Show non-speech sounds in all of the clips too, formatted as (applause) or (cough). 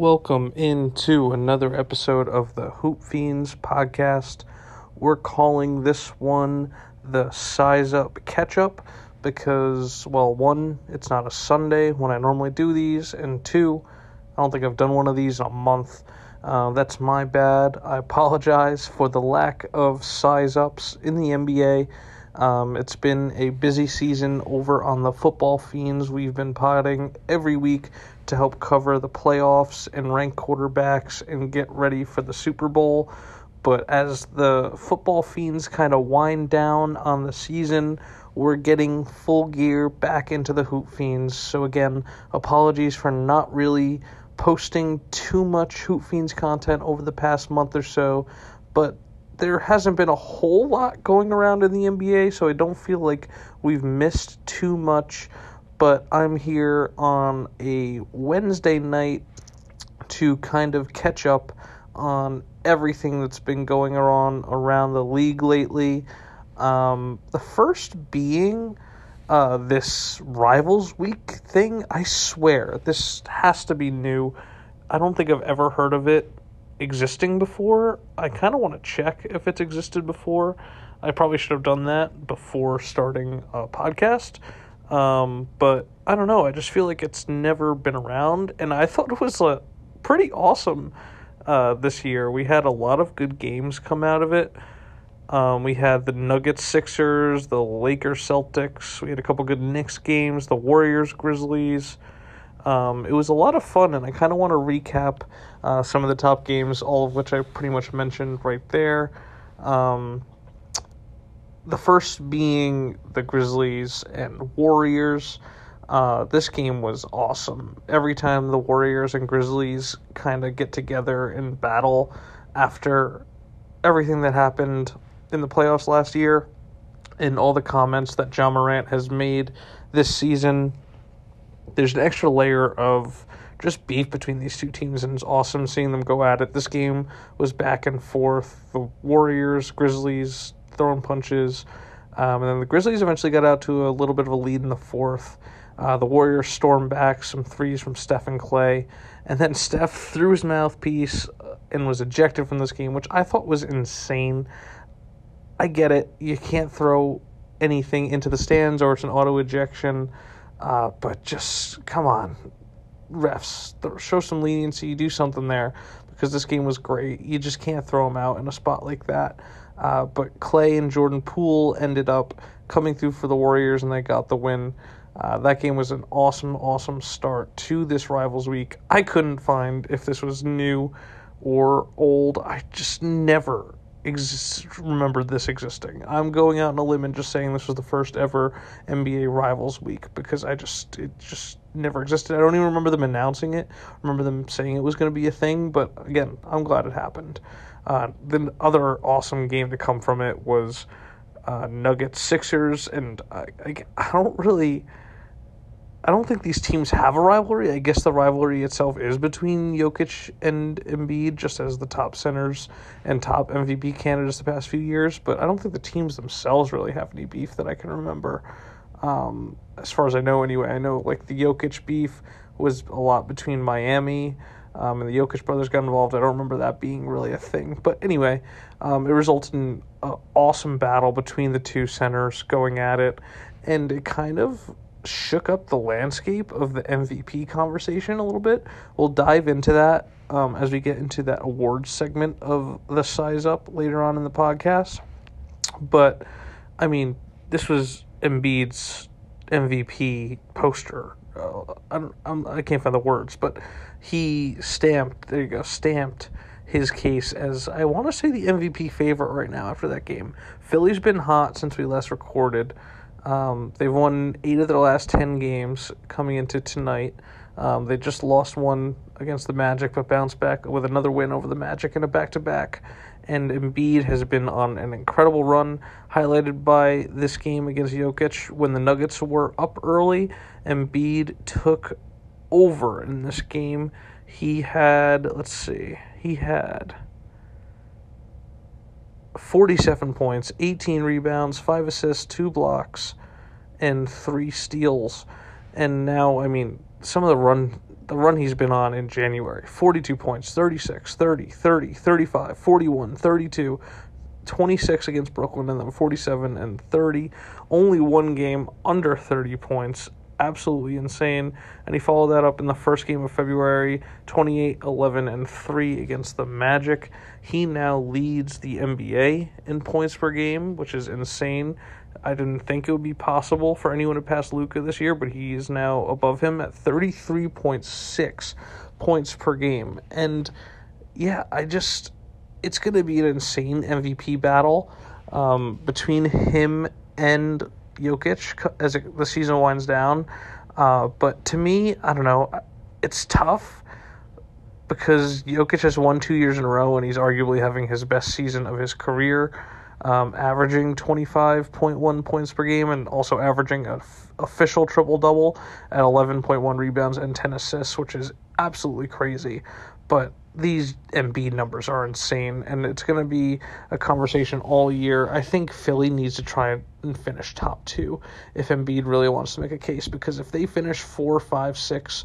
Welcome into another episode of the Hoop Fiends podcast. We're calling this one the Size Up Catch Up because, well, one, it's not a Sunday when I normally do these, and two, I don't think I've done one of these in a month. Uh, that's my bad. I apologize for the lack of size ups in the NBA. Um, it's been a busy season over on the Football Fiends. We've been potting every week to help cover the playoffs and rank quarterbacks and get ready for the Super Bowl. But as the Football Fiends kind of wind down on the season, we're getting full gear back into the Hoop Fiends. So, again, apologies for not really posting too much Hoop Fiends content over the past month or so, but there hasn't been a whole lot going around in the NBA, so I don't feel like we've missed too much. But I'm here on a Wednesday night to kind of catch up on everything that's been going on around the league lately. Um, the first being uh, this Rivals Week thing. I swear, this has to be new. I don't think I've ever heard of it existing before. I kind of want to check if it's existed before. I probably should have done that before starting a podcast. Um, but I don't know. I just feel like it's never been around, and I thought it was uh, pretty awesome uh, this year. We had a lot of good games come out of it. Um, we had the Nuggets Sixers, the Lakers Celtics. We had a couple good Knicks games, the Warriors Grizzlies. Um, it was a lot of fun, and I kind of want to recap uh, some of the top games, all of which I pretty much mentioned right there. Um, the first being the Grizzlies and Warriors. Uh, this game was awesome. Every time the Warriors and Grizzlies kind of get together and battle after everything that happened in the playoffs last year and all the comments that Ja Morant has made this season, there's an extra layer of just beef between these two teams, and it's awesome seeing them go at it. This game was back and forth. The Warriors, Grizzlies throwing punches, um, and then the Grizzlies eventually got out to a little bit of a lead in the fourth. Uh, the Warriors stormed back some threes from Steph and Clay, and then (laughs) Steph threw his mouthpiece uh, and was ejected from this game, which I thought was insane. I get it. You can't throw anything into the stands or it's an auto ejection. Uh, but just come on, refs, show some leniency, do something there because this game was great. You just can't throw them out in a spot like that. Uh, but Clay and Jordan Poole ended up coming through for the Warriors and they got the win. Uh, that game was an awesome, awesome start to this Rivals Week. I couldn't find if this was new or old. I just never exist, remember this existing. I'm going out on a limb and just saying this was the first ever NBA Rivals Week because I just it just never existed. I don't even remember them announcing it. I remember them saying it was going to be a thing, but again, I'm glad it happened. Uh, the other awesome game to come from it was uh, Nuggets Sixers, and I, I, I don't really I don't think these teams have a rivalry. I guess the rivalry itself is between Jokic and Embiid, just as the top centers and top MVP candidates the past few years. But I don't think the teams themselves really have any beef that I can remember. Um, as far as I know, anyway, I know like the Jokic beef was a lot between Miami. Um, and the Jokic brothers got involved. I don't remember that being really a thing. But anyway, um, it resulted in an awesome battle between the two centers going at it. And it kind of shook up the landscape of the MVP conversation a little bit. We'll dive into that um, as we get into that awards segment of the size up later on in the podcast. But I mean, this was Embiid's MVP poster. Uh, I'm, I can not find the words, but he stamped. There you go, stamped his case as I want to say the MVP favorite right now after that game. Philly's been hot since we last recorded. Um, they've won eight of their last ten games coming into tonight. Um, they just lost one against the Magic, but bounced back with another win over the Magic in a back to back. And Embiid has been on an incredible run, highlighted by this game against Jokic when the Nuggets were up early. Embiid took over in this game. He had, let's see, he had 47 points, 18 rebounds, 5 assists, 2 blocks, and 3 steals. And now, I mean, some of the run the run he's been on in January 42 points, 36, 30, 30, 35, 41, 32, 26 against Brooklyn, and then 47 and 30. Only one game under 30 points. Absolutely insane. And he followed that up in the first game of February 28, 11, and 3 against the Magic. He now leads the NBA in points per game, which is insane. I didn't think it would be possible for anyone to pass Luka this year, but he is now above him at 33.6 points per game. And yeah, I just it's going to be an insane MVP battle um, between him and Jokic as it, the season winds down. Uh, but to me, I don't know, it's tough because Jokic has won two years in a row and he's arguably having his best season of his career, um, averaging 25.1 points per game and also averaging an official triple double at 11.1 rebounds and 10 assists, which is absolutely crazy. But these Embiid numbers are insane, and it's going to be a conversation all year. I think Philly needs to try and finish top two if Embiid really wants to make a case, because if they finish four, five, six,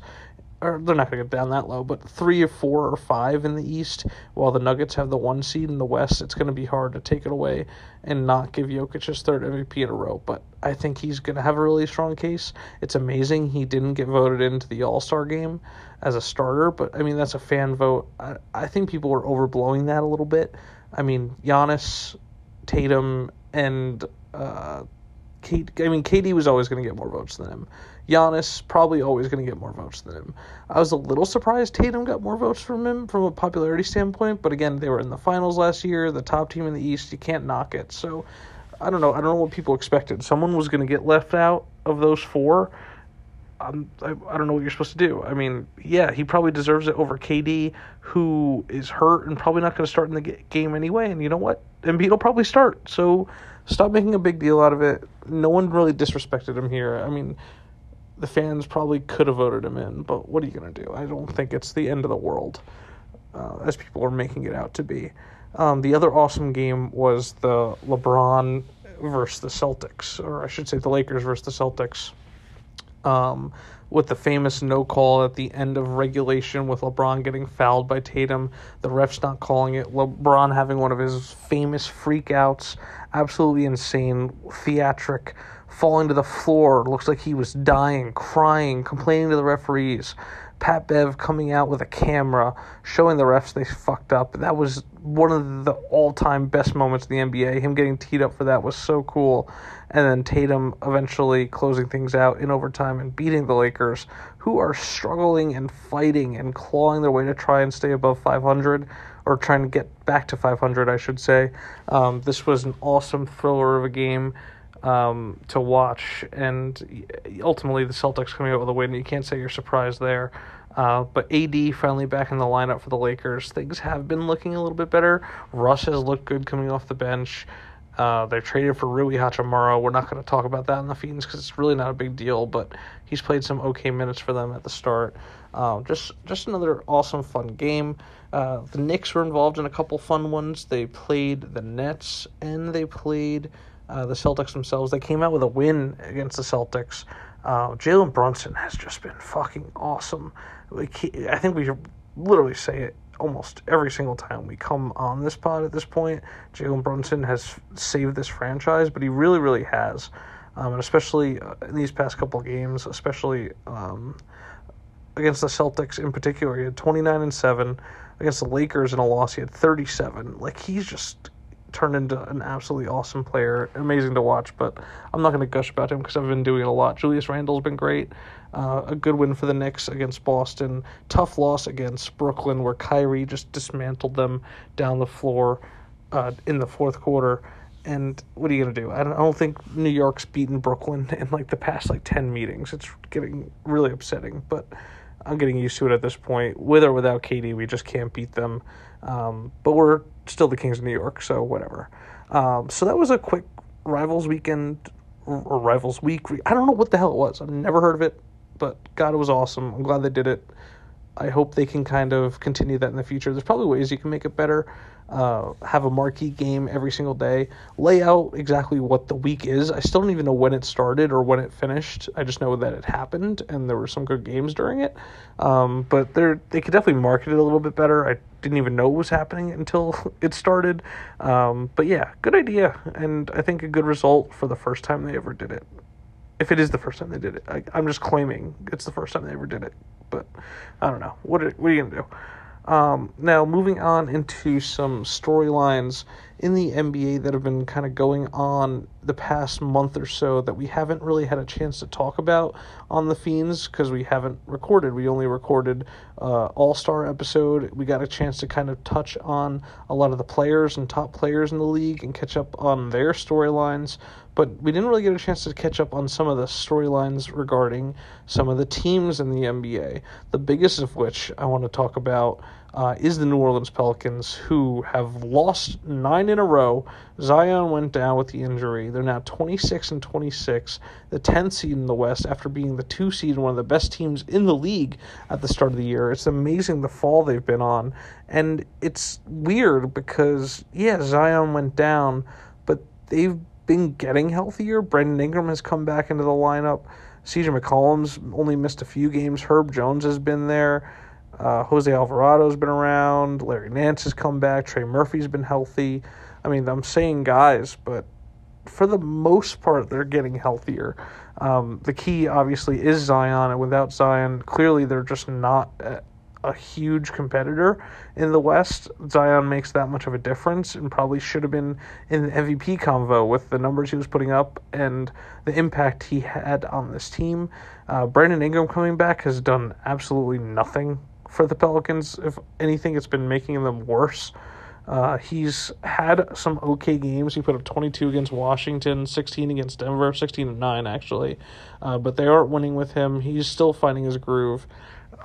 or they're not going to get down that low, but three or four or five in the East, while the Nuggets have the one seed in the West, it's going to be hard to take it away and not give Jokic his third MVP in a row. But I think he's going to have a really strong case. It's amazing he didn't get voted into the All Star game as a starter, but I mean, that's a fan vote. I, I think people are overblowing that a little bit. I mean, Giannis, Tatum, and uh, Kate, I mean, KD was always going to get more votes than him. Giannis probably always going to get more votes than him. I was a little surprised Tatum got more votes from him from a popularity standpoint, but again, they were in the finals last year, the top team in the East. You can't knock it. So I don't know. I don't know what people expected. Someone was going to get left out of those four. Um, I, I don't know what you're supposed to do. I mean, yeah, he probably deserves it over KD, who is hurt and probably not going to start in the game anyway. And you know what? Embiid will probably start. So stop making a big deal out of it. No one really disrespected him here. I mean, the fans probably could have voted him in, but what are you going to do? I don't think it's the end of the world, uh, as people are making it out to be. Um, the other awesome game was the LeBron versus the Celtics, or I should say the Lakers versus the Celtics. Um, with the famous no call at the end of regulation with LeBron getting fouled by Tatum, the refs not calling it, LeBron having one of his famous freakouts, absolutely insane, theatric. Falling to the floor. Looks like he was dying, crying, complaining to the referees. Pat Bev coming out with a camera, showing the refs they fucked up. That was one of the all time best moments in the NBA. Him getting teed up for that was so cool. And then Tatum eventually closing things out in overtime and beating the Lakers, who are struggling and fighting and clawing their way to try and stay above 500 or trying to get back to 500, I should say. Um, this was an awesome thriller of a game um, to watch, and ultimately the Celtics coming out with a win. You can't say you're surprised there. Uh, but AD finally back in the lineup for the Lakers. Things have been looking a little bit better. Russ has looked good coming off the bench. Uh, they traded for Rui Hachimura. We're not going to talk about that in the Fiends because it's really not a big deal, but he's played some okay minutes for them at the start. Uh, just just another awesome, fun game. Uh, the Knicks were involved in a couple fun ones. They played the Nets and they played uh, the Celtics themselves. They came out with a win against the Celtics. Uh, Jalen Brunson has just been fucking awesome. I think we should literally say it almost every single time we come on this pod at this point. Jalen Brunson has saved this franchise, but he really, really has. Um, and especially uh, in these past couple games, especially um, against the Celtics in particular, he had 29 and 7. Against the Lakers in a loss, he had 37. Like, he's just turned into an absolutely awesome player. Amazing to watch, but I'm not going to gush about him because I've been doing it a lot. Julius Randle's been great. Uh, a good win for the Knicks against Boston. Tough loss against Brooklyn, where Kyrie just dismantled them down the floor uh, in the fourth quarter. And what are you gonna do? I don't, I don't think New York's beaten Brooklyn (laughs) in like the past like ten meetings. It's getting really upsetting, but I'm getting used to it at this point. With or without KD, we just can't beat them. Um, but we're still the Kings of New York, so whatever. Um, so that was a quick Rivals weekend or Rivals week. I don't know what the hell it was. I've never heard of it, but God, it was awesome. I'm glad they did it. I hope they can kind of continue that in the future. There's probably ways you can make it better. Uh, have a marquee game every single day. Lay out exactly what the week is. I still don't even know when it started or when it finished. I just know that it happened and there were some good games during it. Um, but they they could definitely market it a little bit better. I didn't even know it was happening until (laughs) it started. Um, but yeah, good idea, and I think a good result for the first time they ever did it. If it is the first time they did it, I, I'm just claiming it's the first time they ever did it. But I don't know. What are, what are you gonna do? Um, now, moving on into some storylines in the NBA that have been kind of going on the past month or so that we haven't really had a chance to talk about on the Fiends because we haven't recorded. We only recorded uh, All Star episode. We got a chance to kind of touch on a lot of the players and top players in the league and catch up on their storylines. But we didn't really get a chance to catch up on some of the storylines regarding some of the teams in the NBA. The biggest of which I want to talk about uh, is the New Orleans Pelicans, who have lost nine in a row. Zion went down with the injury. They're now 26 and 26, the 10th seed in the West after being the two seed and one of the best teams in the league at the start of the year. It's amazing the fall they've been on. And it's weird because, yeah, Zion went down, but they've been getting healthier. Brandon Ingram has come back into the lineup. CJ McCollum's only missed a few games. Herb Jones has been there. Uh, Jose Alvarado's been around. Larry Nance has come back. Trey Murphy's been healthy. I mean, I'm saying guys, but for the most part, they're getting healthier. Um, the key, obviously, is Zion, and without Zion, clearly they're just not a, huge competitor in the West. Zion makes that much of a difference and probably should have been in the MVP convo with the numbers he was putting up and the impact he had on this team. Uh, Brandon Ingram coming back has done absolutely nothing for the Pelicans. If anything, it's been making them worse. Uh, he's had some okay games. He put up 22 against Washington, 16 against Denver, 16 and 9 actually. Uh, but they aren't winning with him. He's still finding his groove.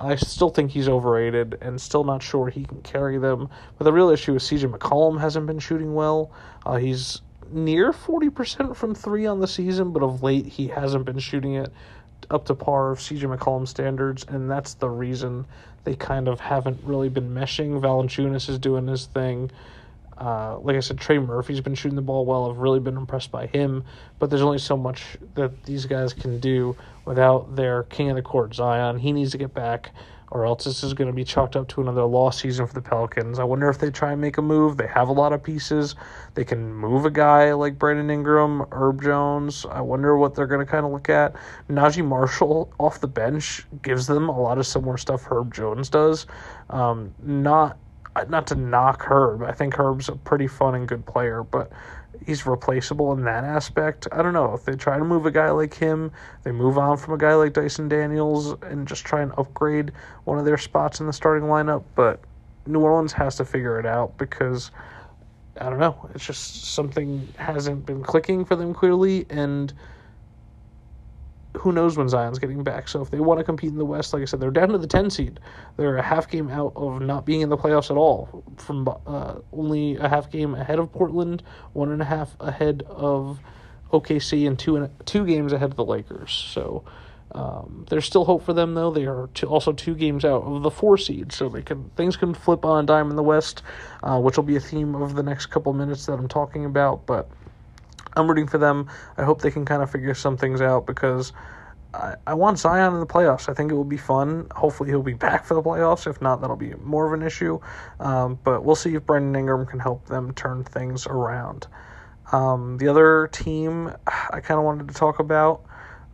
I still think he's overrated and still not sure he can carry them. But the real issue is CJ McCollum hasn't been shooting well. Uh, he's near 40% from three on the season, but of late he hasn't been shooting it up to par of CJ McCollum standards, and that's the reason they kind of haven't really been meshing. Valanciunas is doing his thing. Uh, like I said, Trey Murphy's been shooting the ball well. I've really been impressed by him, but there's only so much that these guys can do without their king of the court, Zion. He needs to get back or else this is going to be chalked up to another lost season for the Pelicans. I wonder if they try and make a move. They have a lot of pieces. They can move a guy like Brandon Ingram, Herb Jones. I wonder what they're going to kind of look at. Naji Marshall off the bench gives them a lot of similar stuff Herb Jones does. Um, not Uh, not to knock Herb. I think Herb's a pretty fun and good player, but he's replaceable in that aspect. I don't know if they try to move a guy like him, they move on from a guy like Dyson Daniels and just try and upgrade one of their spots in the starting lineup. But New Orleans has to figure it out because I don't know. It's just something hasn't been clicking for them clearly, and who knows when Zion's getting back. So if they want to compete in the West, like I said, they're down to the 10 seed. They're a half game out of not being in the playoffs at all, from uh, only a half game ahead of Portland, one and a half ahead of OKC, and two, and, two games ahead of the Lakers. So um, there's still hope for them, though. They are two, also two games out of the four seed, so they can things can flip on a dime in the West, uh, which will be a theme of the next couple minutes that I'm talking about. But I'm rooting for them. I hope they can kind of figure some things out because I, I want Zion in the playoffs. I think it will be fun. Hopefully, he'll be back for the playoffs. If not, that'll be more of an issue. Um, but we'll see if Brandon Ingram can help them turn things around. Um, the other team I kind of wanted to talk about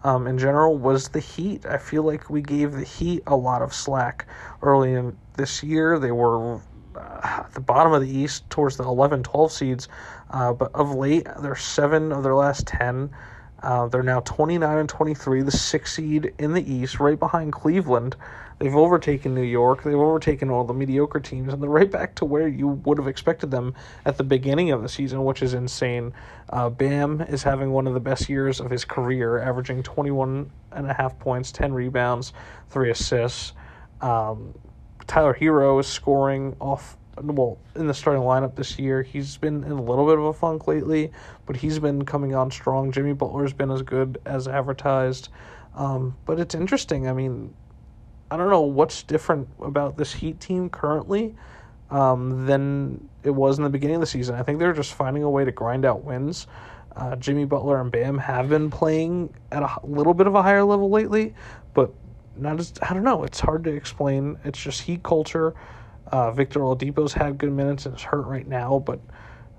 um, in general was the Heat. I feel like we gave the Heat a lot of slack early in this year. They were uh, at the bottom of the East towards the 11 12 seeds. Uh, but of late, they're seven of their last 10. Uh, they're now 29 and 23, the sixth seed in the East, right behind Cleveland. They've overtaken New York. They've overtaken all the mediocre teams, and they're right back to where you would have expected them at the beginning of the season, which is insane. Uh, Bam is having one of the best years of his career, averaging 21 and a half points, 10 rebounds, three assists. Um, Tyler Herro is scoring off well in the starting lineup this year. He's been in a little bit of a funk lately, but he's been coming on strong. Jimmy Butler's been as good as advertised. Um, but it's interesting. I mean, I don't know what's different about this Heat team currently um, than it was in the beginning of the season. I think they're just finding a way to grind out wins. Uh, Jimmy Butler and Bam have been playing at a little bit of a higher level lately, but not as I don't know. It's hard to explain. It's just Heat culture. Uh, Victor Oladipo's had good minutes and is hurt right now, but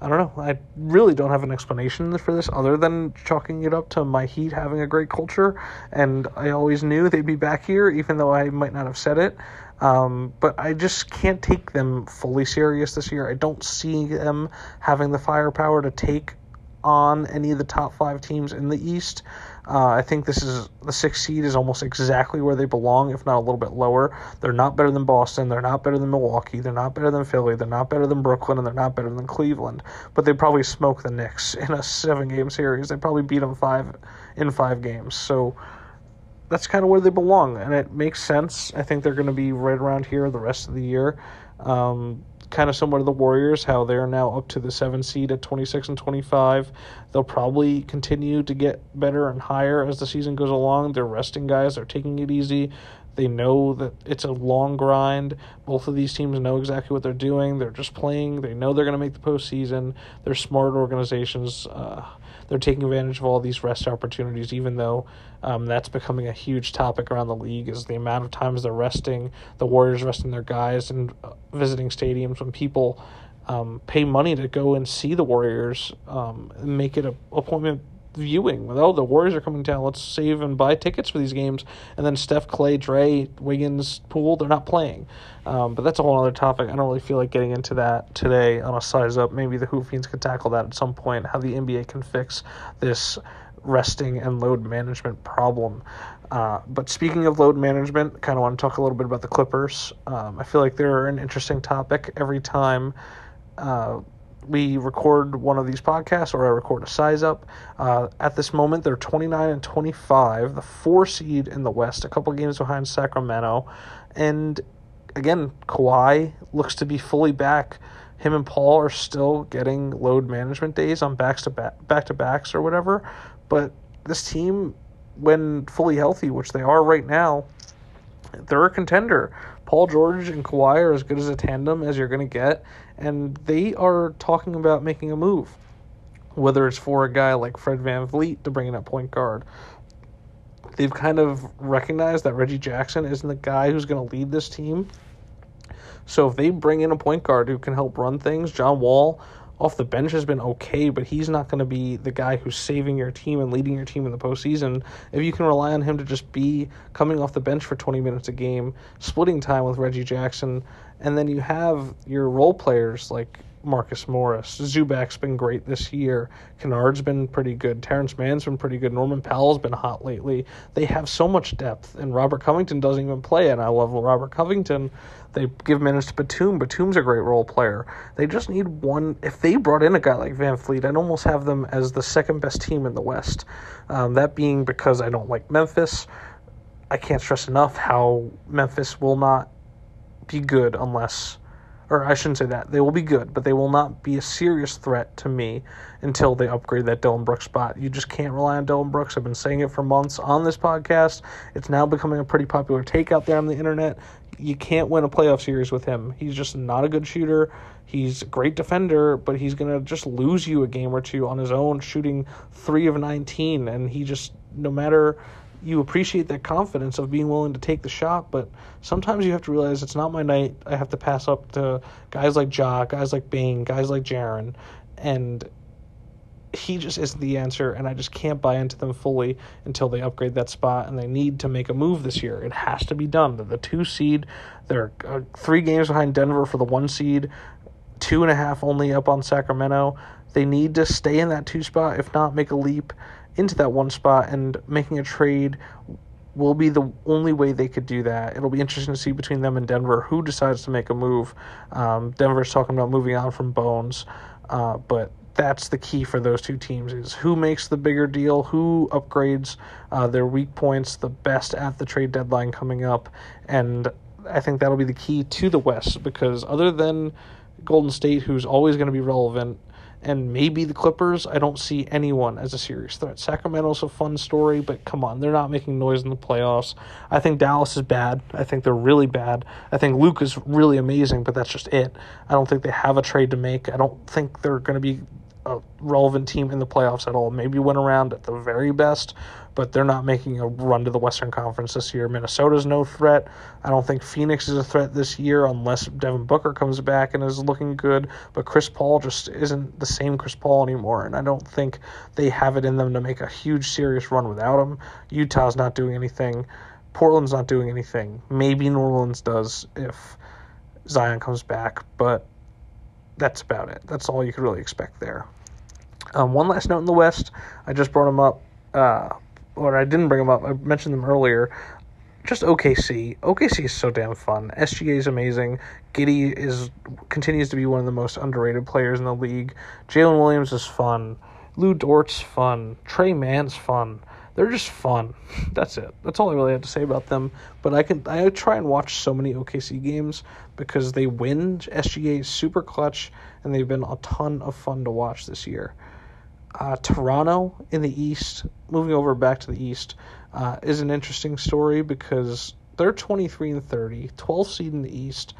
I don't know. I really don't have an explanation for this other than chalking it up to my Heat having a great culture, and I always knew they'd be back here, even though I might not have said it. Um, but I just can't take them fully serious this year. I don't see them having the firepower to take on any of the top five teams in the East. Uh, I think this is the sixth seed is almost exactly where they belong, if not a little bit lower. They're not better than Boston. They're not better than Milwaukee. They're not better than Philly. They're not better than Brooklyn, and they're not better than Cleveland. But they probably smoke the Knicks (laughs) in a seven-game series. They probably beat them five in five games. So that's kind of where they belong, and it makes sense. I think they're going to be right around here the rest of the year. Um, kind of similar to the Warriors, how they're now up to the seven seed at 26 and 25. They'll probably continue to get better and higher as the season goes along. They're resting guys, they're taking it easy. They know that it's a long grind. Both of these teams know exactly what they're doing. They're just playing. They know they're going to make the postseason. They're smart organizations. Uh, they're taking advantage of all these rest opportunities, even though um, that's becoming a huge topic around the league. Is the amount of times they're resting, the Warriors resting their guys, and uh, visiting stadiums when people um, pay money to go and see the Warriors, um, make it a appointment viewing. Oh, the Warriors are coming down. Let's save and buy tickets for these games. And then Steph, Clay, Dray, Wiggins, Poole, they're not playing. Um, but that's a whole other topic. I don't really feel like getting into that today on a size up. Maybe the Hoop Fiends could tackle that at some point, how the NBA can fix this resting and load management problem. Uh, but speaking of load management, kind of want to talk a little bit about the Clippers. Um, I feel like they're an interesting topic every time. Uh, we record one of these podcasts or I record a size up. Uh, at this moment, they're 29 and 25, the four seed in the West, a couple games behind Sacramento. And again, Kawhi looks to be fully back. Him and Paul are still getting load management days on backs to back, back to backs or whatever. But this team, when fully healthy, which they are right now, they're a contender. Paul George and Kawhi are as good as a tandem as you're going to get, and they are talking about making a move. Whether it's for a guy like Fred VanVleet to bring in a point guard, they've kind of recognized that Reggie Jackson isn't the guy who's going to lead this team. So if they bring in a point guard who can help run things, John Wall off the bench has been okay, but he's not going to be the guy who's saving your team and leading your team in the postseason. If you can rely on him to just be coming off the bench for 20 minutes a game, splitting time with Reggie Jackson, and then you have your role players like Marcus Morris. Zubac's been great this year. Kennard's been pretty good. Terrence Mann's been pretty good. Norman Powell's been hot lately. They have so much depth, and Robert Covington doesn't even play, and I love Robert Covington. They give minutes to Batum. Batum's a great role player. They just need one. If they brought in a guy like VanVleet, I'd almost have them as the second best team in the West. Um, that being because I don't like Memphis. I can't stress enough how Memphis will not be good unless or I shouldn't say that. They will be good, but they will not be a serious threat to me until they upgrade that Dillon Brooks spot. You just can't rely on Dillon Brooks. I've been saying it for months on this podcast. It's now becoming a pretty popular take out there on the internet. You can't win a playoff series with him. He's just not a good shooter. He's a great defender, but he's going to just lose you a game or two on his own, shooting 3 of 19. And he just, no matter you appreciate that confidence of being willing to take the shot, but sometimes you have to realize it's not my night. I have to pass up to guys like Ja, guys like Bane, guys like Jaren, and he just isn't the answer, and I just can't buy into them fully until they upgrade that spot, and they need to make a move this year. It has to be done. The two seed. They're uh, three games behind Denver for the one seed, two and a half only up on Sacramento. They need to stay in that two spot, if not make a leap into that one spot, and making a trade will be the only way they could do that. It'll be interesting to see between them and Denver who decides to make a move. Um, Denver's talking about moving on from Bones, uh, but that's the key for those two teams is who makes the bigger deal, who upgrades uh, their weak points the best at the trade deadline coming up, and I think that'll be the key to the West because other than Golden State, who's always going to be relevant, and maybe the Clippers. I don't see anyone as a serious threat. Sacramento's a fun story, but come on, they're not making noise in the playoffs. I think Dallas is bad. I think they're really bad. I think Luke is really amazing, but that's just it. I don't think they have a trade to make. I don't think they're going to be a relevant team in the playoffs at all. Maybe win around at the very best, but they're not making a run to the Western Conference this year. Minnesota's no threat. I don't think Phoenix is a threat this year unless Devin Booker comes back and is looking good. But Chris Paul just isn't the same Chris Paul anymore, and I don't think they have it in them to make a huge serious run without him. Utah's not doing anything. Portland's not doing anything. Maybe New Orleans does if Zion comes back, but that's about it. That's all you could really expect there. Um, one last note in the West, I just brought them up, uh, or I didn't bring them up. I mentioned them earlier. Just OKC. OKC is so damn fun. SGA is amazing. Giddey is continues to be one of the most underrated players in the league. Jalen Williams is fun. Lu Dort's fun. Tre Mann's fun. They're just fun. (laughs) That's it. That's all I really have to say about them. But I can I try and watch so many OKC games because they win. SGA is super clutch, and they've been a ton of fun to watch this year. Uh, Toronto in the East, moving over back to the East, uh, is an interesting story because they're 23 and 30, 12 seed in the East.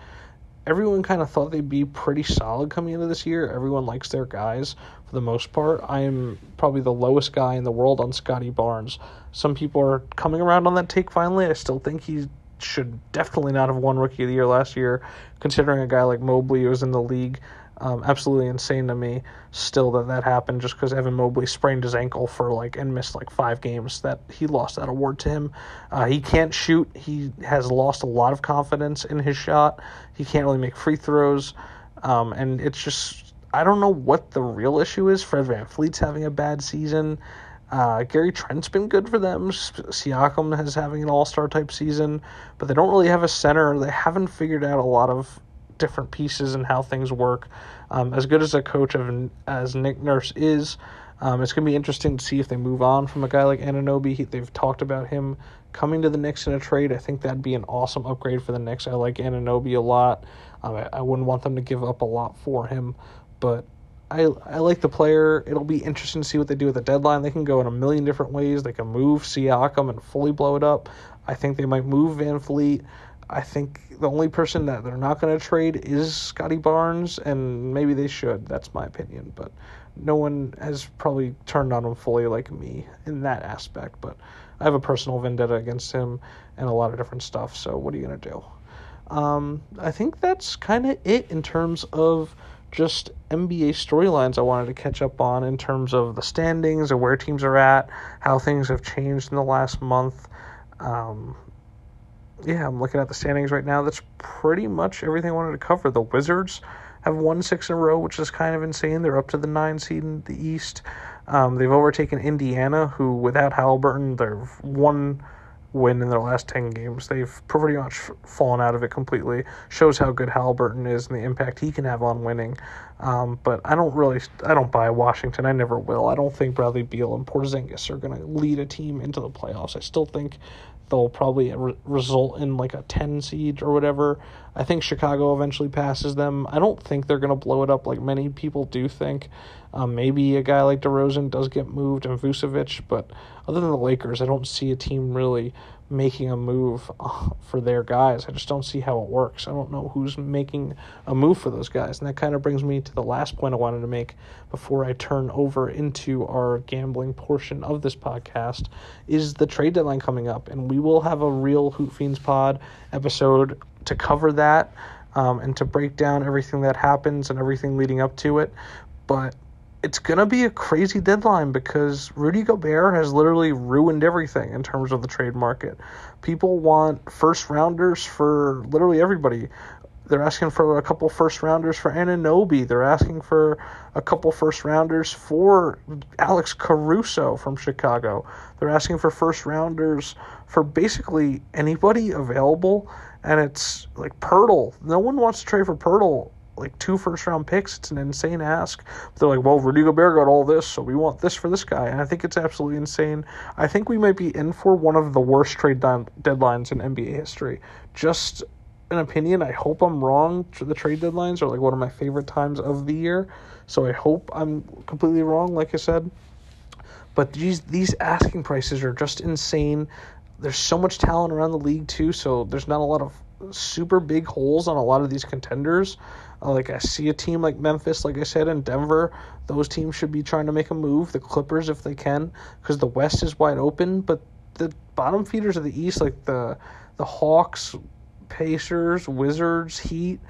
Everyone kind of thought they'd be pretty solid coming into this year. Everyone likes their guys for the most part. I am probably the lowest guy in the world on Scottie Barnes. Some people are coming around on that take finally. I still think he should definitely not have won Rookie of the Year last year, considering a guy like Mobley was in the league um, absolutely insane to me still that that happened just because Evan Mobley sprained his ankle for like and missed like five games that he lost that award to him. Uh, he can't shoot. He has lost a lot of confidence in his shot. He can't really make free throws. Um, and it's just, I don't know what the real issue is. Fred Van VanVleet's having a bad season. Uh, Gary Trent's been good for them. Siakam is having an all star type season, but they don't really have a center. They haven't figured out a lot of different pieces and how things work. Um, as good as a coach of as Nick Nurse is, um, it's going to be interesting to see if they move on from a guy like Anunoby. He, they've talked about him coming to the Knicks in a trade. I think that'd be an awesome upgrade for the Knicks. I like Anunoby a lot. Um, I, I wouldn't want them to give up a lot for him, but I I like the player. It'll be interesting to see what they do with the deadline. They can go in a million different ways. They can move Siakam and fully blow it up. I think they might move VanVleet. I think the only person that they're not going to trade is Scottie Barnes, and maybe they should. That's my opinion, but no one has probably turned on him fully like me in that aspect. But I have a personal vendetta against him and a lot of different stuff. So what are you going to do? Um, I think that's kind of it in terms of just NBA storylines I wanted to catch up on in terms of the standings and where teams are at, how things have changed in the last month. Um, yeah, I'm looking at the standings right now. That's pretty much everything I wanted to cover. The Wizards have won six in a row, which is kind of insane. They're up to the nine seed in the East. Um, they've overtaken Indiana, who without Halliburton, they've one win in their last 10 games. They've pretty much fallen out of it completely. Shows how good Halliburton is and the impact he can have on winning. Um, but I don't really, I don't buy Washington. I never will. I don't think Bradley Beal and Porzingis are going to lead a team into the playoffs. I still think they'll probably re- result in like a 10 seed or whatever. I think Chicago eventually passes them. I don't think they're going to blow it up like many people do think. Um, maybe a guy like DeRozan does get moved and Vucevic, but other than the Lakers, I don't see a team really making a move (laughs) for their guys. I just don't see how it works. I don't know who's making a move for those guys. And that kind of brings me to the last point I wanted to make before I turn over into our gambling portion of this podcast is the trade deadline coming up. And we will have a real Hoop Fiends pod episode to cover that um, and to break down everything that happens and everything leading up to it. But it's going to be a crazy deadline because Rudy Gobert has literally ruined everything in terms of the trade market. People want first rounders for literally everybody. They're asking for a couple first rounders for Anunoby. They're asking for a couple first rounders for Alex Caruso from Chicago. They're asking for first rounders for basically anybody available. And it's like Poeltl. No one wants to trade for Poeltl like two first round picks. It's an insane ask. But they're like, well, Rudy Gobert got all this, so we want this for this guy. And I think it's absolutely insane. I think we might be in for one of the worst trade deadlines in NBA history. Just an opinion. I hope I'm wrong. The trade deadlines are like one of my favorite times of the year. So I hope I'm completely wrong, like I said. But these these asking prices are just insane. There's so much talent around the league too, so there's not a lot of super big holes on a lot of these contenders. Uh, like I see a team like Memphis, like I said, in Denver. Those teams should be trying to make a move. The Clippers, if they can, because the West is wide open. But the bottom feeders of the East, like the the Hawks, Pacers, Wizards, Heat,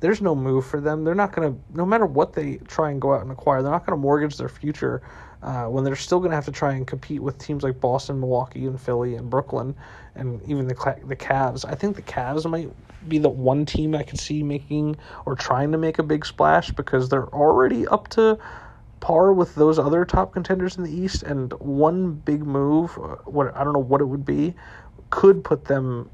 there's no move for them. They're not to, no matter what they try and go out and acquire, they're not to mortgage their future uh, when they're still going to have to try and compete with teams like Boston, Milwaukee, and Philly, and Brooklyn, and even the the Cavs. I think the Cavs might be the one team I could see making or trying to make a big splash because they're already up to par with those other top contenders in the East, and one big move, uh, what I don't know what it would be, could put them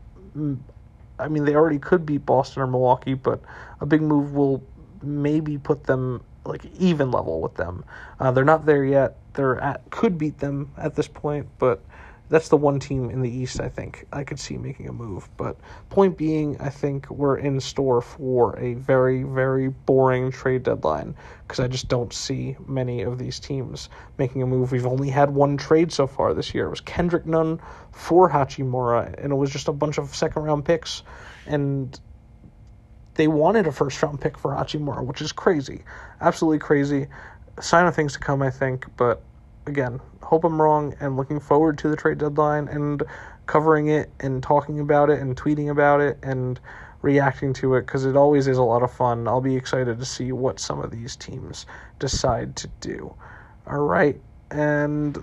I mean, they already could beat Boston or Milwaukee, but a big move will maybe put them like even level with them. Uh, they're not there yet. They're at could beat them at this point, but that's the one team in the East I think I could see making a move. But point being, I think we're in store for a very, very boring trade deadline because I just don't see many of these teams making a move. We've only had one trade so far this year. It was Kendrick Nunn for Hachimura, and it was just a bunch of second round picks. And they wanted a first round pick for Hachimura, which is crazy. Absolutely crazy. Sign of things to come, I think, but again, hope I'm wrong and looking forward to the trade deadline and covering it and talking about it and tweeting about it and reacting to it because it always is a lot of fun. I'll be excited to see what some of these teams decide to do. All right, and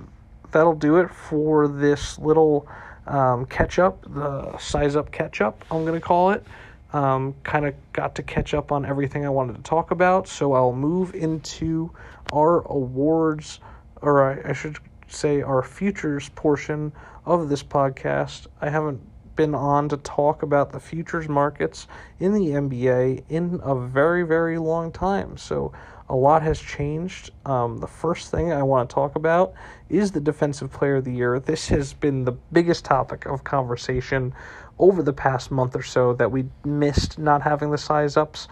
that'll do it for this little um, catch up, the size up catch up, I'm going to call it. Um, kind of got to catch up on everything I wanted to talk about, so I'll move into our awards or I, I should say our futures portion of this podcast. I haven't been on to talk about the futures markets in the NBA in a very, very long time. So a lot has changed. Um, the first thing I want to talk about is the Defensive Player of the Year. This has been the biggest topic of conversation over the past month or so that we missed not having the size ups.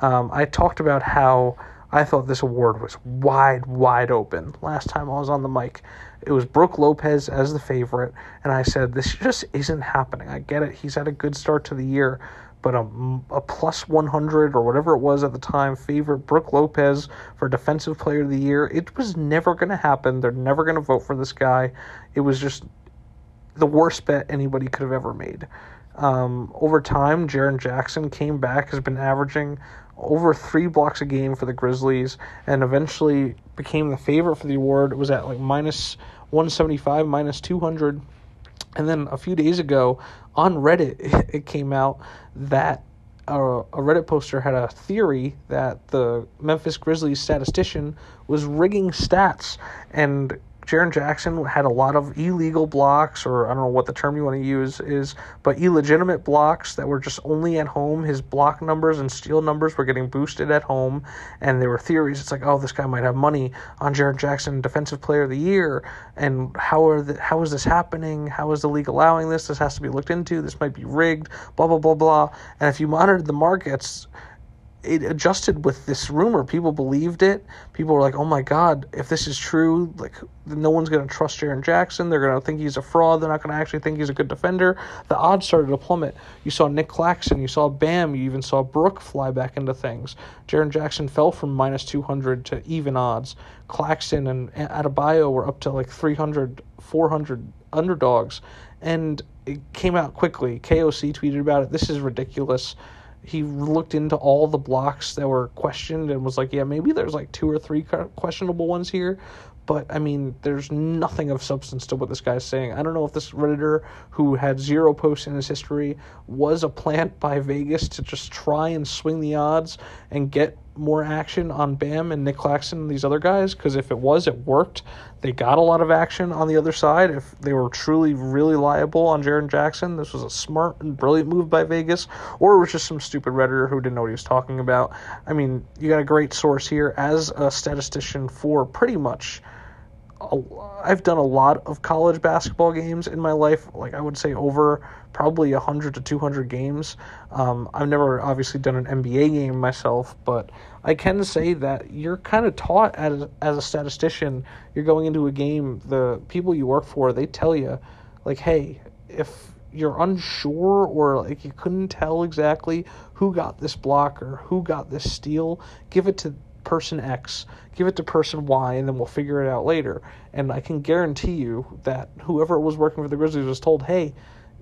Um, I talked about how I thought this award was wide, wide open. Last time I was on the mic, it was Brook Lopez as the favorite, and I said, This just isn't happening. I get it. He's had a good start to the year, but a, a plus 100 or whatever it was at the time, favorite Brook Lopez for Defensive Player of the Year, it was never going to happen. They're never going to vote for this guy. It was just the worst bet anybody could have ever made. Um, over time, Jaren Jackson came back, has been averaging over three blocks a game for the Grizzlies, and eventually became the favorite for the award. It was at like minus 175, minus 200. And then a few days ago on Reddit, (laughs) it came out that a, a Reddit poster had a theory that the Memphis Grizzlies statistician was rigging stats and Jaren Jackson had a lot of illegal blocks, or I don't know what the term you want to use is, but illegitimate blocks that were just only at home. His block numbers and steal numbers were getting boosted at home, and there were theories. It's like, oh, this guy might have money on Jaren Jackson, Defensive Player of the Year, and how are the, how is this happening? How is the league allowing this? This has to be looked into. This might be rigged. Blah blah blah blah. And if you monitored the markets it adjusted with this rumor. People believed it. People were like, "Oh my God, if this is true, like no one's going to trust Jaren Jackson. They're going to think he's a fraud. They're not going to actually think he's a good defender." The odds started to plummet. You saw Nick Claxton. You saw Bam. You even saw Brook fly back into things. Jaren Jackson fell from minus two hundred to even odds. Claxton and Adebayo were up to like 300, 400 underdogs, and it came out quickly. KOC tweeted about it. This is ridiculous he looked into all the blocks that were questioned and was like, yeah, maybe there's like two or three questionable ones here. But I mean, there's nothing of substance to what this guy's saying. I don't know if this Redditor, who had zero posts in his history, was a plant by Vegas to just try and swing the odds and get more action on Bam and Nick Claxton and these other guys because if it was, it worked. They got a lot of action on the other side. If they were truly, really liable on Jaren Jackson, this was a smart and brilliant move by Vegas, or it was just some stupid redditor who didn't know what he was talking about. I mean, you got a great source here as a statistician for pretty much a, I've done a lot of college basketball games in my life. Like I would say over probably 100 to 200 games. Um, I've never obviously done an NBA game myself, but I can say that you're kind of taught as as a statistician. You're going into a game. The people you work for they tell you, like, hey, if you're unsure or like you couldn't tell exactly who got this block or who got this steal, give it to person X, give it to person Y, and then we'll figure it out later. And I can guarantee you that whoever was working for the Grizzlies was told, hey,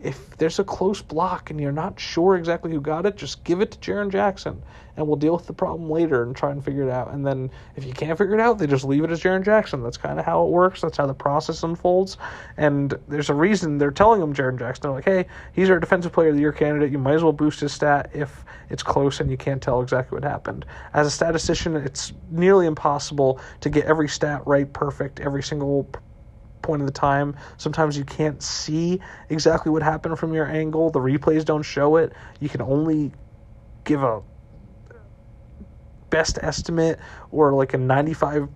if there's a close block and you're not sure exactly who got it, just give it to Jaren Jackson and we'll deal with the problem later and try and figure it out. And then if you can't figure it out, they just leave it as Jaren Jackson. That's kind of how it works. That's how the process unfolds. And there's a reason they're telling him Jaren Jackson. They're like, hey, he's our defensive player of the year candidate. You might as well boost his stat if it's close and you can't tell exactly what happened. As a statistician, it's nearly impossible to get every stat right perfect every single point of the time. Sometimes you can't see exactly what happened from your angle. The replays don't show it. You can only give a best estimate or like a 95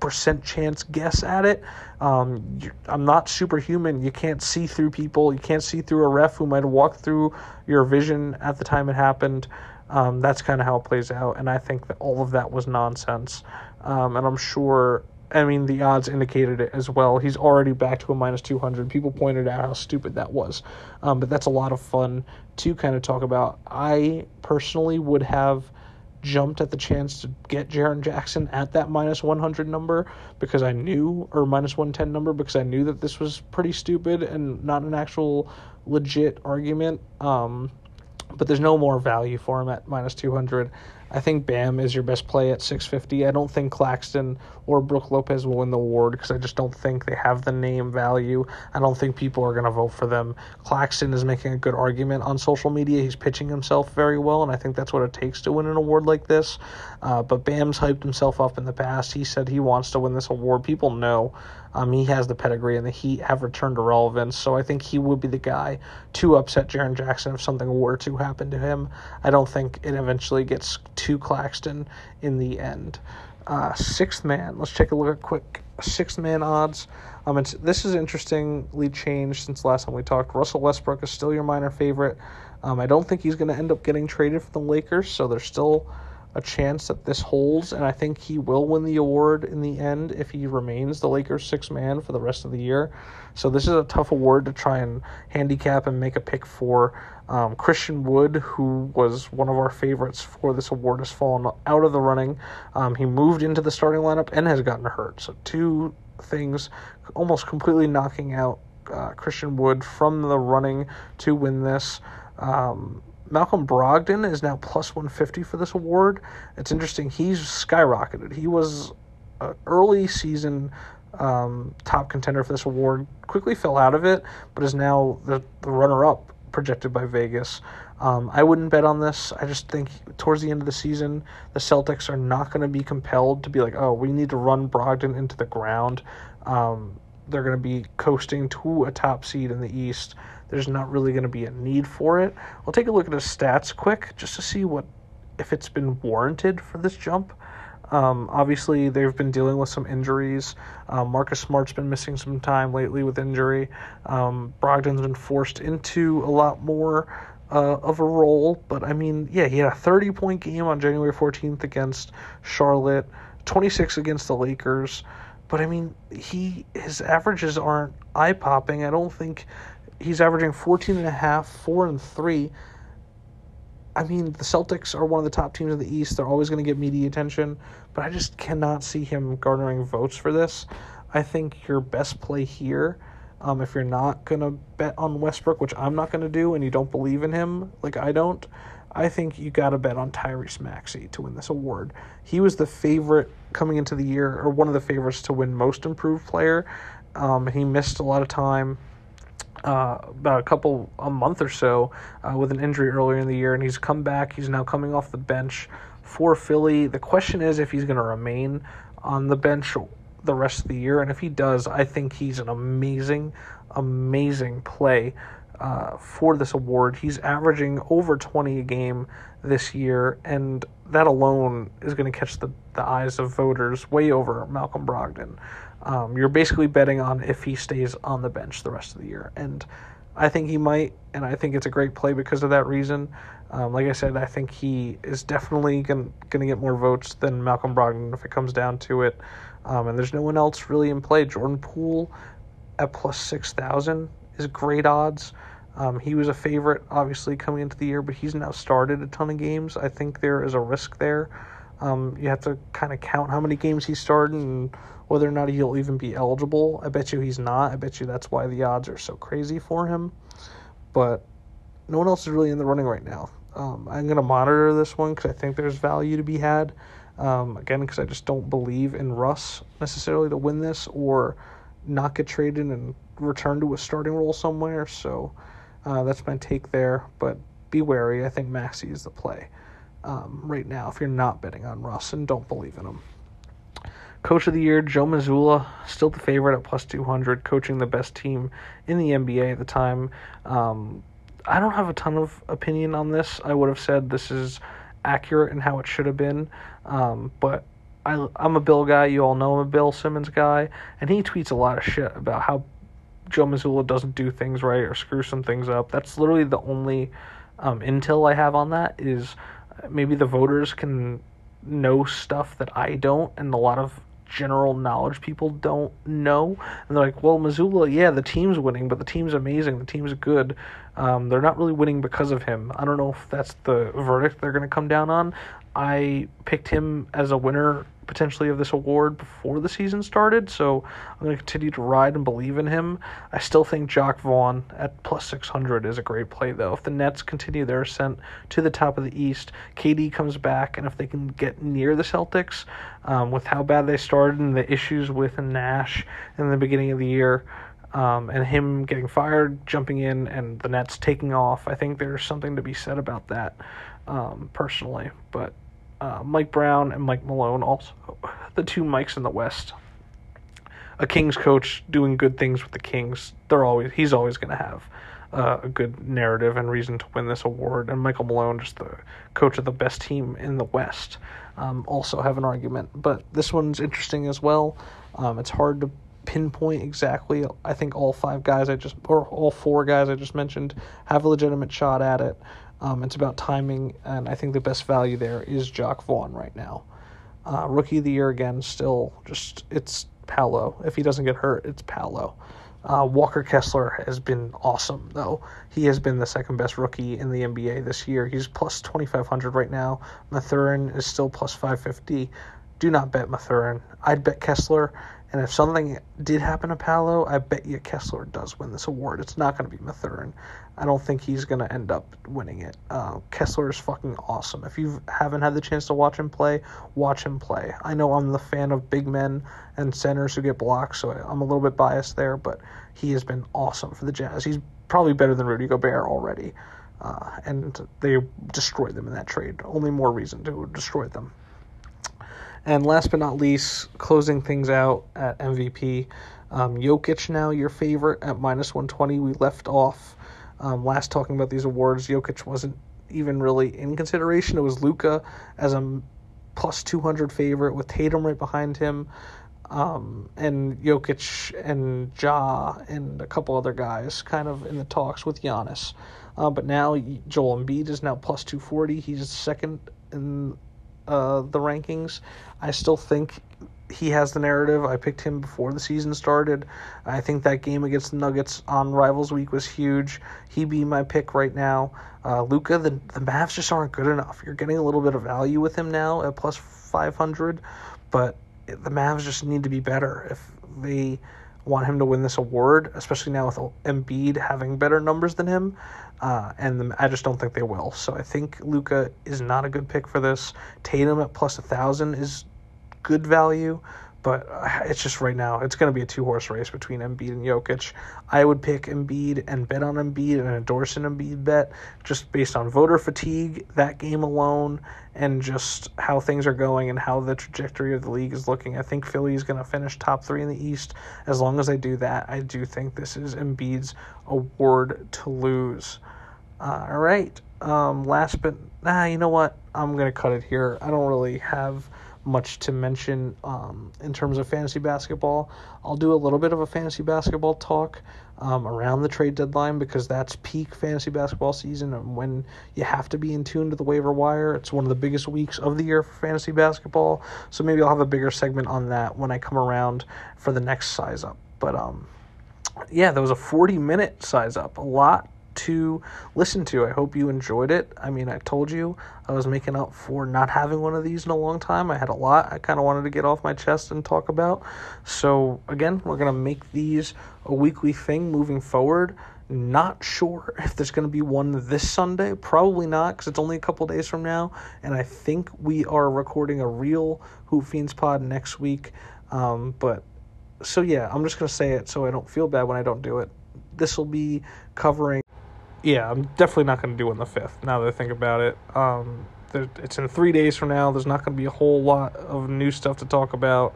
percent chance guess at it. Um, I'm not superhuman. You can't see through people. You can't see through a ref who might have walked through your vision at the time it happened. Um, that's kind of how it plays out, and I think that all of that was nonsense. Um, and I'm sure I mean, the odds indicated it as well. He's already back to a minus 200. People pointed out how stupid that was. Um, but that's a lot of fun to kind of talk about. I personally would have jumped at the chance to get Jaren Jackson at that minus 100 number because I knew, or minus 110 number, because I knew that this was pretty stupid and not an actual legit argument. Um, but there's no more value for him at minus 200. I think Bam is your best play at 650. I don't think Claxton or Brook Lopez will win the award because I just don't think they have the name value. I don't think people are going to vote for them. Claxton is making a good argument on social media. He's pitching himself very well, and I think that's what it takes to win an award like this. Uh, but Bam's hyped himself up in the past. He said he wants to win this award. People know um, he has the pedigree, and the Heat have returned to relevance. So I think he would be the guy to upset Jaren Jackson if something were to happen to him. I don't think it eventually gets to Claxton in the end. Uh, sixth man. Let's take a look at quick sixth man odds. Um, it's, this is interestingly changed since last time we talked. Russell Westbrook is still your minor favorite. Um, I don't think he's going to end up getting traded for the Lakers, so they're still a chance that this holds, and I think he will win the award in the end if he remains the Lakers' six man for the rest of the year. So this is a tough award to try and handicap and make a pick for. Um, Christian Wood, who was one of our favorites for this award, has fallen out of the running. Um, he moved into the starting lineup and has gotten hurt. So two things almost completely knocking out uh, Christian Wood from the running to win this. Um, Malcolm Brogdon is now plus 150 for this award. It's interesting. He's skyrocketed. He was an early season um, top contender for this award. Quickly fell out of it, but is now the, the runner up projected by Vegas. Um, I wouldn't bet on this. I just think towards the end of the season, the Celtics are not going to be compelled to be like, oh, we need to run Brogdon into the ground. Um, they're going to be coasting to a top seed in the East there's not really going to be a need for it. We'll take a look at his stats quick just to see what if it's been warranted for this jump. Um, obviously, they've been dealing with some injuries. Um, Marcus Smart's been missing some time lately with injury. Um, Brogdon's been forced into a lot more uh, of a role. But I mean, yeah, he had a 30 point game on January 14th against Charlotte, 26 against the Lakers. But I mean, he his averages aren't eye popping. I don't think he's averaging 14 and a half, 4 and 3. I mean, the Celtics are one of the top teams in the East. They're always going to get media attention, but I just cannot see him garnering votes for this. I think your best play here, um, if you're not going to bet on Westbrook, which I'm not going to do, and you don't believe in him like I don't, I think you got to bet on Tyrese Maxey to win this award. He was the favorite coming into the year, or one of the favorites to win Most Improved Player. Um, he missed a lot of time uh, about a couple a month or so uh, with an injury earlier in the year, and he's come back. He's now coming off the bench for Philly. The question is if he's going to remain on the bench the rest of the year, and if he does, I think he's an amazing, amazing play. Uh, for this award, he's averaging over 20 a game this year, and that alone is going to catch the, the eyes of voters way over Malcolm Brogdon. Um, you're basically betting on if he stays on the bench the rest of the year. And I think he might, and I think it's a great play because of that reason. Um, like I said, I think he is definitely going to get more votes than Malcolm Brogdon if it comes down to it. Um, and there's no one else really in play. Jordan Poole at plus 6,000 is great odds. Um, he was a favorite, obviously, coming into the year, but he's now started a ton of games. I think there is a risk there. Um, you have to kind of count how many games he started and whether or not he'll even be eligible. I bet you he's not. I bet you that's why the odds are so crazy for him. But no one else is really in the running right now. Um, I'm going to monitor this one because I think there's value to be had. Um, again, because I just don't believe in Russ necessarily to win this or not get traded and return to a starting role somewhere. So uh, that's my take there. But be wary. I think Maxey is the play um, right now if you're not betting on Russ and don't believe in him. Coach of the Year, Joe Mazzulla, still the favorite at plus 200, coaching the best team in the NBA at the time. Um, I don't have a ton of opinion on this. I would have said this is accurate and how it should have been. Um, but I, I'm a Bill guy. You all know I'm a Bill Simmons guy. And he tweets a lot of shit about how Joe Mazzulla doesn't do things right or screw some things up. That's literally the only um, intel I have on that is maybe the voters can know stuff that I don't, and a lot of general knowledge people don't know. And they're like, well, Mazzulla, yeah, the team's winning, but the team's amazing. The team's good. Um, they're not really winning because of him. I don't know if that's the verdict they're going to come down on. I picked him as a winner potentially of this award before the season started, so I'm going to continue to ride and believe in him. I still think Jacque Vaughn at plus 600 is a great play, though. If the Nets continue their ascent to the top of the East, KD comes back, and if they can get near the Celtics um, with how bad they started and the issues with Nash in the beginning of the year, um, and him getting fired, jumping in, and the Nets taking off, I think there's something to be said about that um, personally. But uh, Mike Brown and Mike Malone, also the two Mikes in the West. A Kings coach doing good things with the Kings. They're always he's always going to have uh, a good narrative and reason to win this award. And Michael Malone, just the coach of the best team in the West, um, also have an argument. But this one's interesting as well. Um, it's hard to pinpoint exactly. I think all five guys I just or all four guys I just mentioned have a legitimate shot at it. Um, it's about timing, and I think the best value there is Jacque Vaughn right now. Uh, rookie of the year again, still just it's Paolo. If he doesn't get hurt, it's Paolo. Uh, Walker Kessler has been awesome, though. He has been the second best rookie in the NBA this year. He's plus 2,500 right now. Mathurin is still plus 550. Do not bet Mathurin. I'd bet Kessler. And if something did happen to Paolo, I bet you Kessler does win this award. It's not going to be Mathurin. I don't think he's going to end up winning it. Uh, Kessler is fucking awesome. If you haven't had the chance to watch him play, watch him play. I know I'm the fan of big men and centers who get blocked, so I'm a little bit biased there, but he has been awesome for the Jazz. He's probably better than Rudy Gobert already. Uh, and they destroyed them in that trade. Only more reason to destroy them. And last but not least, closing things out at MVP, um, Jokic now your favorite at minus 120. We left off um, last talking about these awards. Jokic wasn't even really in consideration. It was Luka as a plus 200 favorite with Tatum right behind him. Um, and Jokic and Ja and a couple other guys kind of in the talks with Giannis. Uh, but now Joel Embiid is now plus 240. He's second in uh, the rankings. I still think he has the narrative. I picked him before the season started. I think that game against the Nuggets on Rivals Week was huge. He'd be my pick right now. Uh, Luka, the the Mavs just aren't good enough. You're getting a little bit of value with him now at plus 500, but the Mavs just need to be better if they want him to win this award, especially now with Embiid having better numbers than him. Uh, and the, I just don't think they will. So I think Luka is not a good pick for this. Tatum at plus a thousand is good value, but uh, it's just right now it's going to be a two horse race between Embiid and Jokic. I would pick Embiid and bet on Embiid and endorse an Embiid bet just based on voter fatigue, that game alone, and just how things are going and how the trajectory of the league is looking. I think Philly is going to finish top three in the East. As long as they do that, I do think this is Embiid's award to lose. Uh, all right. Um, last but ah, you know what? I'm gonna cut it here. I don't really have much to mention um, in terms of fantasy basketball. I'll do a little bit of a fantasy basketball talk um, around the trade deadline because that's peak fantasy basketball season and when you have to be in tune to the waiver wire. It's one of the biggest weeks of the year for fantasy basketball. So maybe I'll have a bigger segment on that when I come around for the next size up. But um, yeah, there was a 40 minute size up. A lot to listen to. I hope you enjoyed it. I mean, I told you I was making up for not having one of these in a long time. I had a lot I kind of wanted to get off my chest and talk about. So, again, we're going to make these a weekly thing moving forward. Not sure (laughs) if there's going to be one this Sunday. Probably not because it's only a couple days from now. And I think we are recording a real Hoop Fiends pod next week. Um, but so yeah, I'm just going to say it so I don't feel bad when I don't do it. This will be covering yeah, I'm definitely not going to do it on the fifth. Now that I think about it, um, there, it's in three days from now. There's not going to be a whole lot of new stuff to talk about,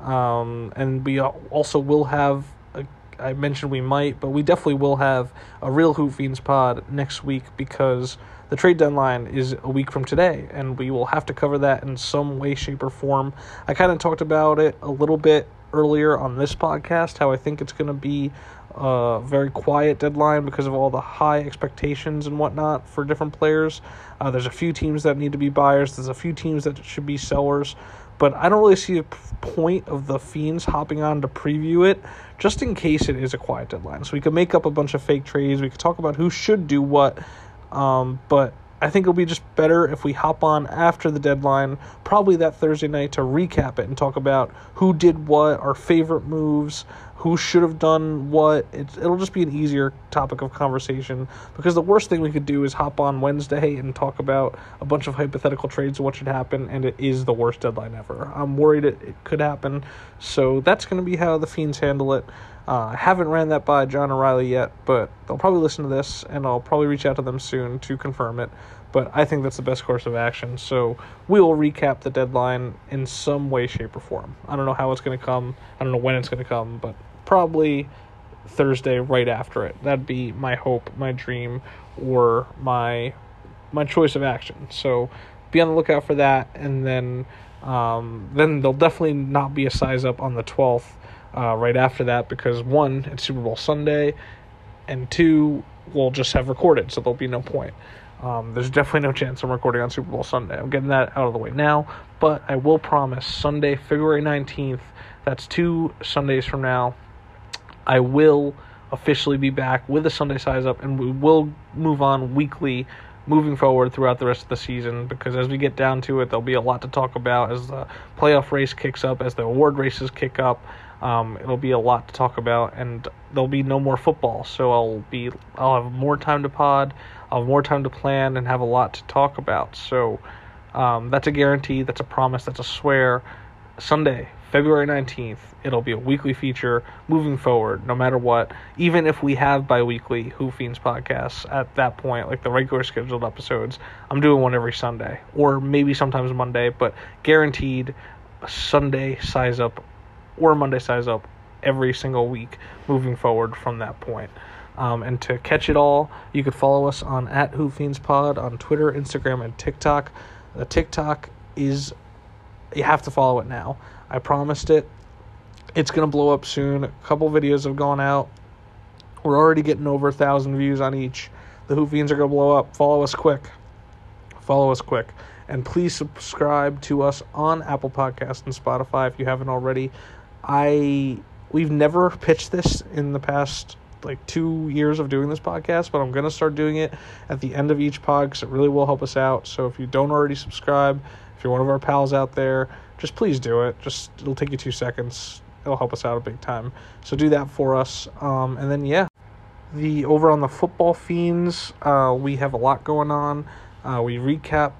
um, and we also will have. A, I mentioned we might, but we definitely will have a real Hoop Fiends pod next week because the trade deadline is a week from today, and we will have to cover that in some way, shape, or form. I kind of talked about it a little bit earlier on this podcast, how I think it's going to be a very quiet deadline because of all the high expectations and whatnot for different players. Uh, there's a few teams that need to be buyers. There's a few teams that should be sellers, but I don't really see a point of the fiends hopping on to preview it, just in case it is a quiet deadline. So we could make up a bunch of fake trades. We could talk about who should do what, um, but I think it'll be just better if we hop on after the deadline, probably that Thursday night, to recap it and talk about who did what, our favorite moves, who should have done what. It's, it'll just be an easier topic of conversation because the worst thing we could do is hop on Wednesday and talk about a bunch of hypothetical trades and what should happen, and it is the worst deadline ever. I'm worried it, it could happen, so that's going to be how the Fiends handle it. Uh, I haven't ran that by John O'Reilly yet, but they'll probably listen to this, and I'll probably reach out to them soon to confirm it. But I think that's the best course of action. So we will recap the deadline in some way, shape, or form. I don't know how it's going to come. I don't know when it's going to come, but probably Thursday right after it. That'd be my hope, my dream, or my my choice of action. So be on the lookout for that, and then um, then there'll definitely not be a size up on the twelfth. Uh, right after that, because one, it's Super Bowl Sunday, and two, we'll just have recorded, so there'll be no point. Um, there's definitely no chance I'm recording on Super Bowl Sunday. I'm getting that out of the way now, but I will promise Sunday, February 19th, that's two Sundays from now, I will officially be back with a Sunday size up, and we will move on weekly moving forward throughout the rest of the season because as we get down to it, there'll be a lot to talk about as the playoff race kicks up, as the award races kick up. Um, it'll be a lot to talk about, and there'll be no more football, so I'll be I'll have more time to pod, I'll have more time to plan, and have a lot to talk about. So um, that's a guarantee, that's a promise, that's a swear. Sunday, February 19th. It'll be a weekly feature moving forward, no matter what. Even if we have bi weekly Hoop Fiends podcasts at that point, like the regular scheduled episodes, I'm doing one every Sunday, or maybe sometimes Monday, but guaranteed Sunday size up or Monday size up every single week moving forward from that point. Um, and to catch it all, you could follow us on at Hoop Fiends Pod on Twitter, Instagram, and TikTok. The TikTok is you have to follow it now. I promised it. It's gonna blow up soon. A couple videos have gone out. We're already getting over a thousand views on each. The Hoop Fiends are gonna blow up. Follow us quick. Follow us quick. And please subscribe to us on Apple Podcasts and Spotify if you haven't already. I we've never pitched this in the past like two years of doing this podcast, but I'm gonna start doing it at the end of each pod because it really will help us out. So if you don't already subscribe, if you're one of our pals out there, just please do it. Just it'll take you two seconds. It'll help us out a big time. So do that for us. Um, and then yeah, the over on the football fiends, uh, we have a lot going on. Uh, we recap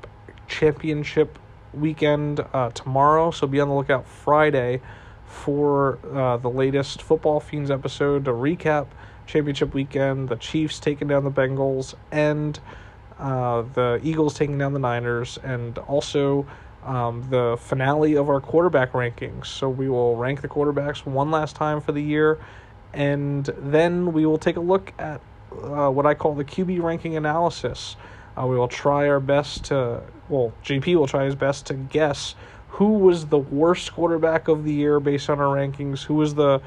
championship weekend uh, tomorrow, so be on the lookout Friday for uh, the latest football fiends episode to recap championship weekend. The Chiefs taking down the Bengals and uh, the Eagles taking down the Niners, and also um, the finale of our quarterback rankings. So we will rank the quarterbacks one last time for the year, and then we will take a look at uh, what I call the QB ranking analysis. Uh, we will try our best to, well, JP will try his best to guess who was the worst quarterback of the year based on our rankings, who was the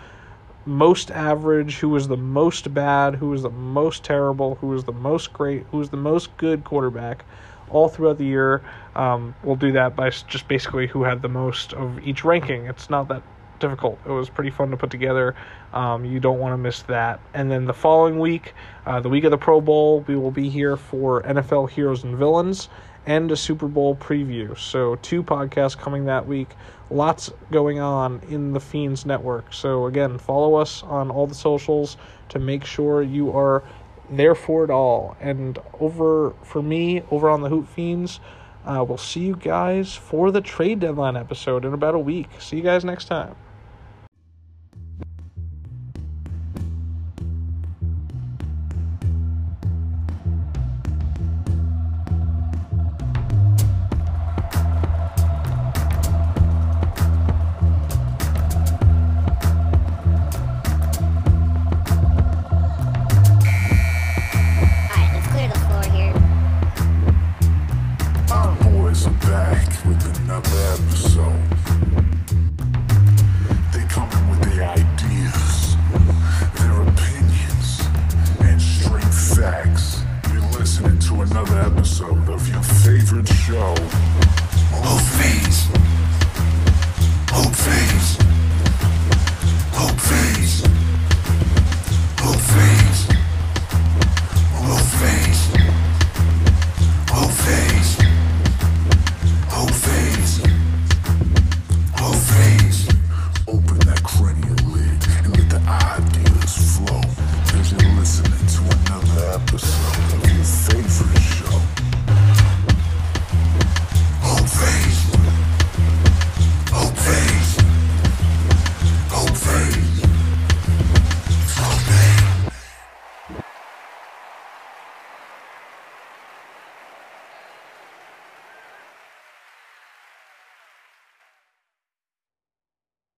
most average, who was the most bad, who was the most terrible, who was the most great, who was the most good quarterback all throughout the year. Um, we'll do that by just basically who had the most of each ranking. It's not that difficult. It was pretty fun to put together. Um, you don't want to miss that. And then the following week, uh, the week of the Pro Bowl, we will be here for NFL Heroes and Villains and a Super Bowl preview. So, two podcasts coming that week. Lots going on in the Fiends Network. So, again, follow us on all the socials to make sure you are there for it all. And over for me, over on the Hoop Fiends, uh, we'll see you guys for the trade deadline episode in about a week. See you guys next time.